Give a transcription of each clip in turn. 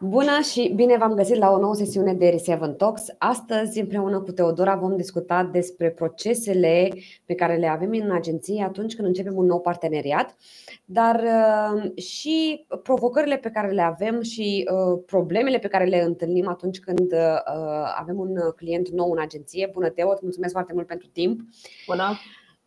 Bună și bine v-am găsit la o nouă sesiune de Reseven Talks. Astăzi, împreună cu Teodora, vom discuta despre procesele pe care le avem în agenție atunci când începem un nou parteneriat, dar uh, și provocările pe care le avem și uh, problemele pe care le întâlnim atunci când uh, avem un client nou în agenție. Bună, Teo, îți mulțumesc foarte mult pentru timp. Bună!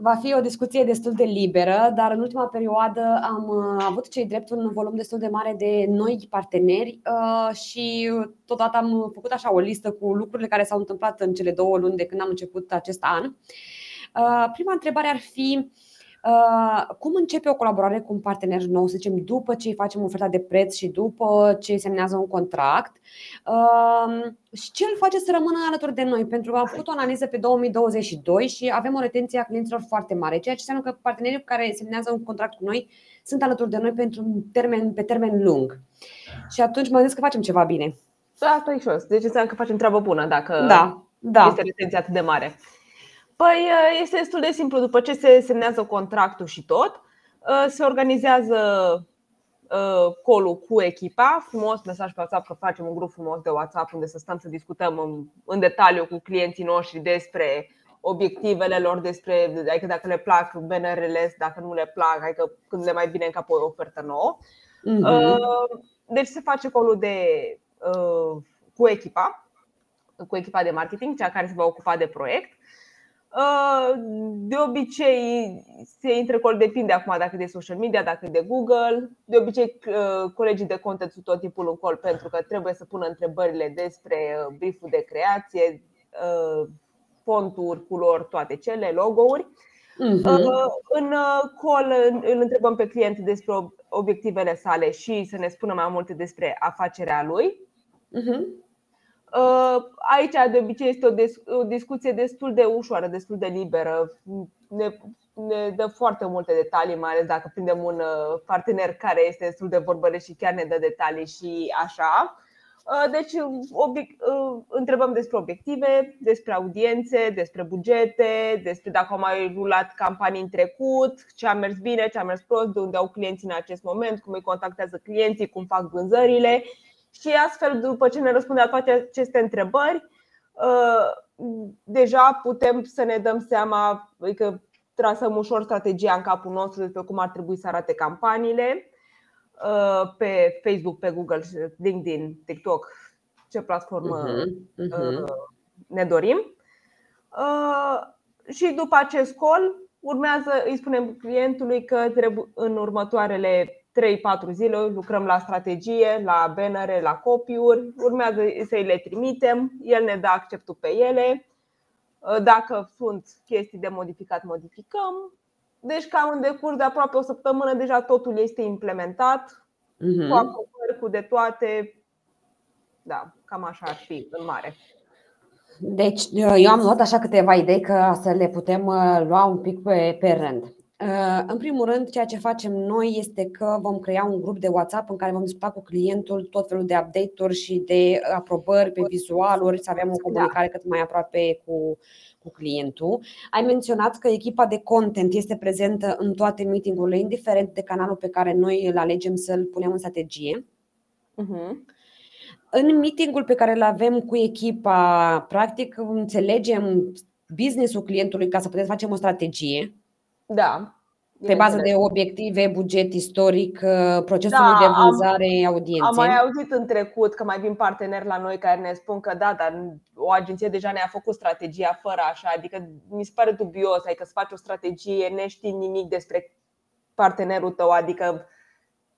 Va fi o discuție destul de liberă, dar în ultima perioadă am uh, avut cei drept un volum destul de mare de noi parteneri uh, și totodată am făcut așa o listă cu lucrurile care s-au întâmplat în cele două luni de când am început acest an. Uh, prima întrebare ar fi Uh, cum începe o colaborare cu un partener nou, să zicem, după ce îi facem oferta de preț și după ce semnează un contract? Uh, și ce îl face să rămână alături de noi? Pentru că am făcut o analiză pe 2022 și avem o retenție a clienților foarte mare, ceea ce înseamnă că partenerii care semnează un contract cu noi sunt alături de noi pentru un termen, pe termen lung. Și atunci mă gândesc că facem ceva bine. Da, asta e jos. Deci înseamnă că facem treabă bună dacă da, da. este retenția atât de mare. Păi este destul de simplu. După ce se semnează contractul și tot, se organizează colul cu echipa, frumos mesaj pe WhatsApp că facem un grup frumos de WhatsApp unde să stăm să discutăm în, în detaliu cu clienții noștri despre obiectivele lor, despre adică dacă le plac BNR-le, dacă nu le plac, adică când le mai bine în cap o ofertă nouă. Uh-huh. Deci se face colul de cu echipa, cu echipa de marketing, cea care se va ocupa de proiect Uh, de obicei se intră col, depinde acum dacă de social media, dacă de Google. De obicei uh, colegii de content sunt tot timpul în col pentru că trebuie să pună întrebările despre uh, brieful de creație, fonturi, culori, toate cele, logo-uri. Uh-huh. În call îl întrebăm pe client despre obiectivele sale și să ne spună mai multe despre afacerea lui. Uh-huh. Uh, aici, de obicei, este o, discuție destul de ușoară, destul de liberă. Ne, ne dă foarte multe detalii, mai ales dacă prindem un uh, partener care este destul de vorbăreș și chiar ne dă detalii și așa. Uh, deci, întrebăm despre obiective, despre audiențe, despre bugete, despre dacă au mai rulat campanii în trecut, ce a mers bine, ce a mers prost, de unde au clienții în acest moment, cum îi contactează clienții, cum fac vânzările și astfel, după ce ne răspunde la toate aceste întrebări, uh, deja putem să ne dăm seama, adică trasăm ușor strategia în capul nostru despre cum ar trebui să arate campaniile uh, pe Facebook, pe Google, LinkedIn, TikTok, ce platformă uh-huh, uh-huh. ne dorim. Uh, și după acest call, urmează, îi spunem clientului că în următoarele 3-4 zile lucrăm la strategie, la bannere, la copy-uri, urmează să-i le trimitem, el ne dă acceptul pe ele. Dacă sunt chestii de modificat, modificăm. Deci cam în decurs de aproape o săptămână deja totul este implementat uh-huh. cu acopări, cu de toate. Da, cam așa ar fi în mare. Deci eu am luat așa câteva idei ca să le putem uh, lua un pic pe, pe rând. Uh, în primul rând, ceea ce facem noi este că vom crea un grup de WhatsApp în care vom discuta cu clientul tot felul de update-uri și de aprobări pe vizualuri, să avem o comunicare cât mai aproape cu, cu clientul. Ai menționat că echipa de content este prezentă în toate meetingurile, indiferent de canalul pe care noi îl alegem să-l punem în strategie. Uh-huh. În meetingul pe care îl avem cu echipa, practic înțelegem business-ul clientului ca să putem să facem o strategie da. Pe bază de obiective, buget istoric, uh, procesul da, de vânzare audienței. Am mai auzit în trecut că mai vin parteneri la noi care ne spun că da, dar o agenție deja ne-a făcut strategia fără așa, adică mi se pare dubios, adică să faci o strategie, neștii nimic despre partenerul tău, adică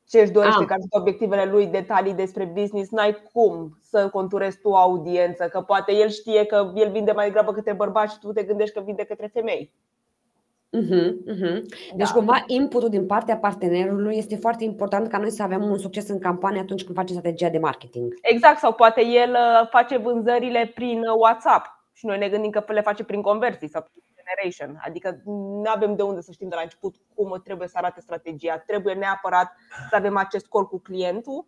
ce își dorește, care sunt obiectivele lui, detalii despre business, n-ai cum să conturezi tu o audiență, că poate el știe că el vinde mai degrabă către bărbați și tu te gândești că vinde către femei. Uh-huh, uh-huh. Deci, da. cumva, inputul din partea partenerului este foarte important ca noi să avem un succes în campanie atunci când facem strategia de marketing. Exact, sau poate el uh, face vânzările prin uh, WhatsApp și noi ne gândim că le face prin conversii sau prin generation. Adică nu avem de unde să știm de la început cum trebuie să arate strategia. Trebuie neapărat să avem acest call cu clientul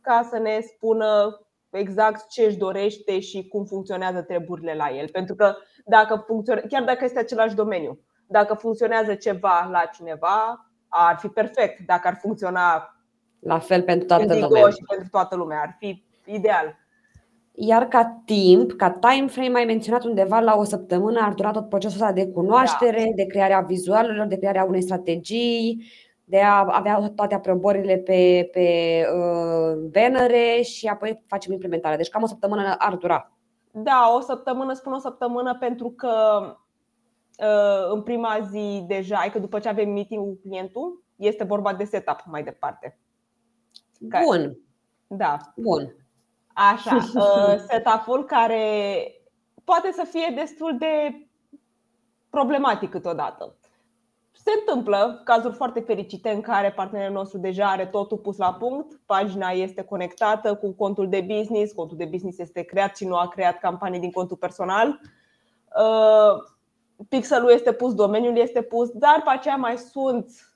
ca să ne spună exact ce își dorește și cum funcționează treburile la el. Pentru că dacă funcționează, chiar dacă este același domeniu, dacă funcționează ceva la cineva, ar fi perfect. Dacă ar funcționa La fel pentru toată Indigo lumea. și pentru toată lumea. Ar fi ideal. Iar ca timp, ca time frame, ai menționat undeva la o săptămână ar dura tot procesul ăsta de cunoaștere, da. de crearea vizualelor, de crearea unei strategii, de a avea toate aprobările pe, pe uh, bannere și apoi facem implementarea. Deci cam o săptămână ar dura. Da, o săptămână, spun o săptămână pentru că uh, în prima zi deja, adică după ce avem meeting cu clientul, este vorba de setup mai departe. Bun. Da. Bun. Așa, uh, setup-ul care poate să fie destul de problematic câteodată. Se întâmplă cazuri foarte fericite în care partenerul nostru deja are totul pus la punct, pagina este conectată cu contul de business, contul de business este creat și nu a creat campanii din contul personal. Uh, pixelul este pus, domeniul este pus, dar pe aceea mai sunt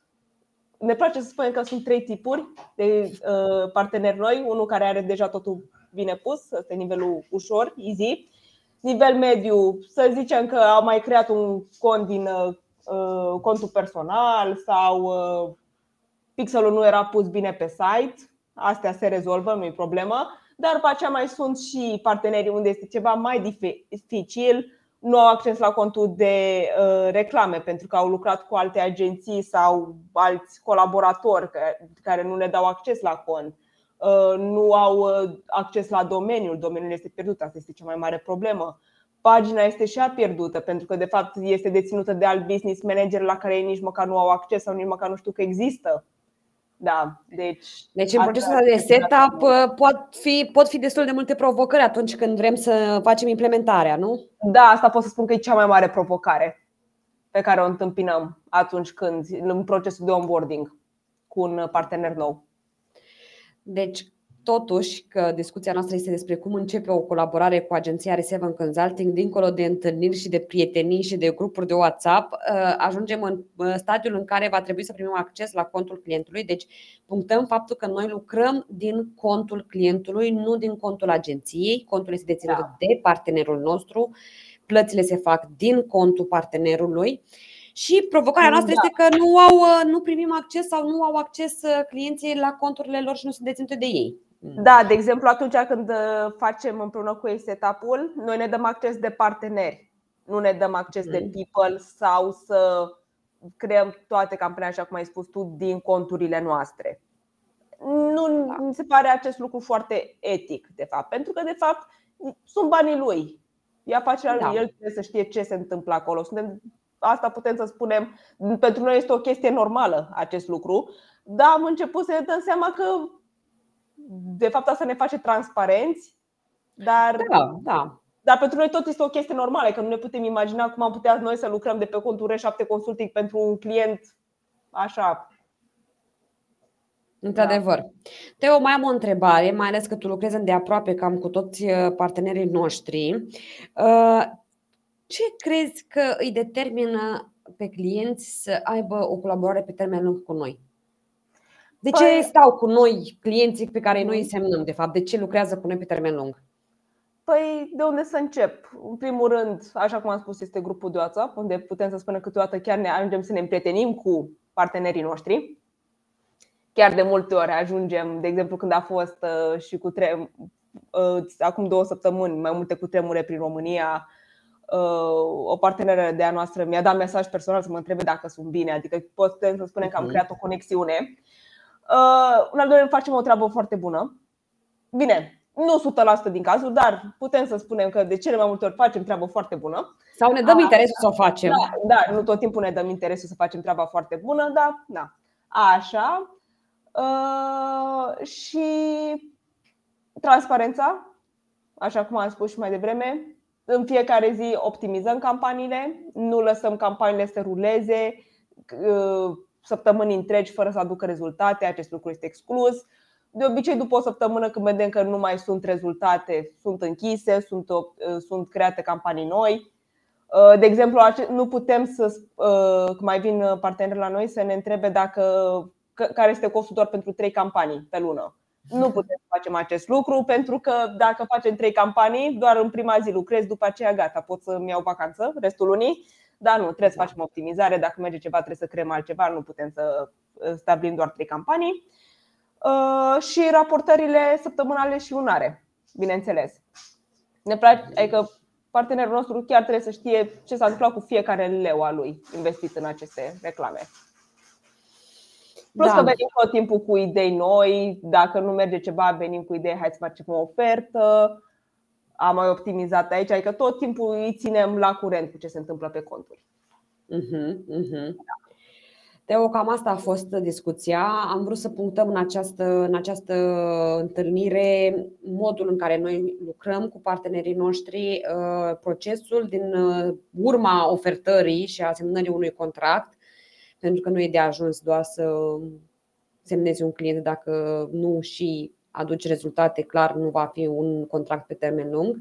ne place să spunem că sunt trei tipuri de uh, parteneri noi. Unul care are deja totul bine pus, ăsta e nivelul ușor, easy. Nivel mediu, să zicem că au mai creat un cont din uh, contul personal sau uh, pixelul nu era pus bine pe site. Astea se rezolvă, nu e problemă. Dar pe aceea mai sunt și partenerii unde este ceva mai dificil, nu au acces la contul de uh, reclame pentru că au lucrat cu alte agenții sau alți colaboratori care nu le dau acces la cont. Uh, nu au uh, acces la domeniul, domeniul este pierdut, asta este cea mai mare problemă. Pagina este și ea pierdută pentru că de fapt este deținută de alt business manager la care ei nici măcar nu au acces sau nici măcar nu știu că există. Da, deci. Deci în procesul de setup pot fi, pot fi destul de multe provocări atunci când vrem să facem implementarea, nu? Da, asta pot să spun că e cea mai mare provocare pe care o întâmpinăm atunci când, în procesul de onboarding cu un partener nou. Deci, totuși că discuția noastră este despre cum începe o colaborare cu agenția Reseven Consulting, dincolo de întâlniri și de prietenii și de grupuri de WhatsApp, uh, ajungem în stadiul în care va trebui să primim acces la contul clientului. Deci punctăm faptul că noi lucrăm din contul clientului, nu din contul agenției. Contul este deținut da. de partenerul nostru, plățile se fac din contul partenerului. Și provocarea noastră da. este că nu, au, uh, nu primim acces sau nu au acces uh, clienții la conturile lor și nu sunt deținute de ei. Da, de exemplu, atunci când uh, facem împreună cu ei setup-ul, noi ne dăm acces de parteneri, nu ne dăm acces de mm. people sau să creăm toate campaniile, așa cum ai spus tu, din conturile noastre. Nu da. mi se pare acest lucru foarte etic, de fapt, pentru că, de fapt, sunt banii lui. E afacerea da. lui, el trebuie să știe ce se întâmplă acolo. Suntem, asta putem să spunem, pentru noi este o chestie normală acest lucru, dar am început să ne dăm seama că de fapt asta ne face transparenți, dar, da, da. dar pentru noi tot este o chestie normală, că nu ne putem imagina cum am putea noi să lucrăm de pe contul R7 Consulting pentru un client așa. Într-adevăr. Da. Teo, mai am o întrebare, mai ales că tu lucrezi îndeaproape cam cu toți uh, partenerii noștri. Uh, ce crezi că îi determină pe clienți să aibă o colaborare pe termen lung cu noi? De ce păi, stau cu noi, clienții pe care noi îi semnăm, de fapt? De ce lucrează cu noi pe termen lung? Păi, de unde să încep? În primul rând, așa cum am spus, este grupul de WhatsApp, unde putem să spunem că câteodată chiar ne ajungem să ne împrietenim cu partenerii noștri. Chiar de multe ori ajungem, de exemplu, când a fost uh, și cu tre- uh, acum două săptămâni, mai multe cu tremure prin România, uh, o parteneră de a noastră mi-a dat mesaj personal să mă întrebe dacă sunt bine, adică putem să spunem că am mhm. creat o conexiune Uh, în al doilea facem o treabă foarte bună. Bine, nu 100% din cazuri, dar putem să spunem că de cele mai multe ori facem treabă foarte bună. Sau ne dăm interesul să o facem. Da, da, nu tot timpul ne dăm interesul să facem treaba foarte bună, dar da. Așa. Uh, și transparența, așa cum am spus și mai devreme, în fiecare zi optimizăm campaniile, nu lăsăm campaniile să ruleze, uh, săptămâni întregi fără să aducă rezultate, acest lucru este exclus. De obicei, după o săptămână, când vedem că nu mai sunt rezultate, sunt închise, sunt, uh, sunt create campanii noi. Uh, de exemplu, nu putem să, uh, când mai vin parteneri la noi, să ne întrebe dacă, care este costul doar pentru trei campanii pe lună. Nu putem să facem acest lucru pentru că dacă facem trei campanii, doar în prima zi lucrez, după aceea gata, pot să-mi iau vacanță restul lunii da, nu, trebuie să facem optimizare, dacă merge ceva trebuie să creăm altceva, nu putem să uh, stabilim doar trei campanii. uh, și raportările săptămânale și lunare, bineînțeles. Ne place, adică partenerul nostru chiar trebuie să știe ce s-a întâmplat cu fiecare leu al lui investit în aceste reclame. Plus da. că venim tot timpul cu idei noi, dacă nu merge ceva, venim cu idei, hai să facem o ofertă, am mai optimizat aici, adică tot timpul îi ținem la curent cu ce se întâmplă pe conturi. Uh-huh, uh-huh. Teo, cam asta a fost discuția. Am vrut să punctăm în această, în această întâlnire modul în care noi lucrăm cu partenerii noștri, uh, procesul din uh, urma ofertării și a semnării unui contract, pentru că nu e de ajuns doar să semnezi un client dacă nu și aduci rezultate, clar nu va fi un contract pe termen lung.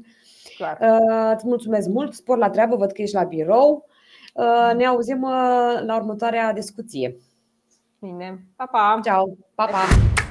Clar. Uh, îți mulțumesc mult, spor la treabă, văd că ești la birou. Uh, ne auzim uh, la următoarea discuție. Bine, pa, pa! Ciao, pa, pa!